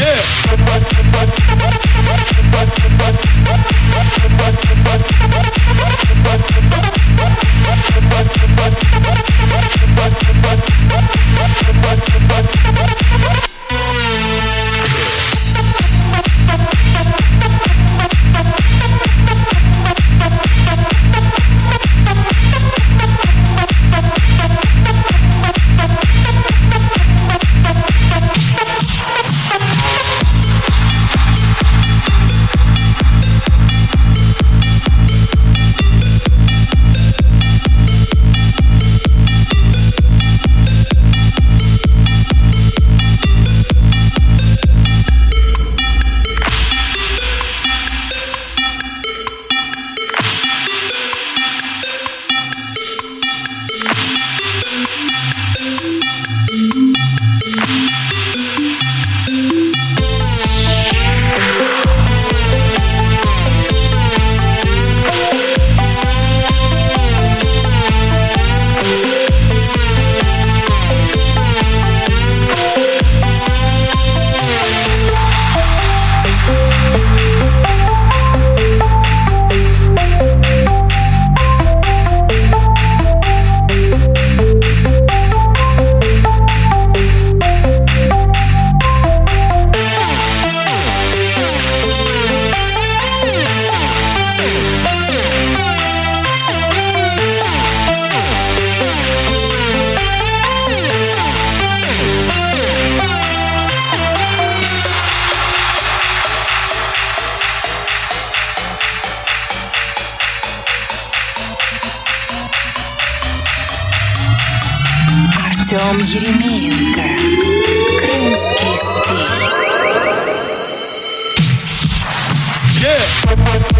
Yeah. Артем Еремеенко. Крымский стиль. Yeah.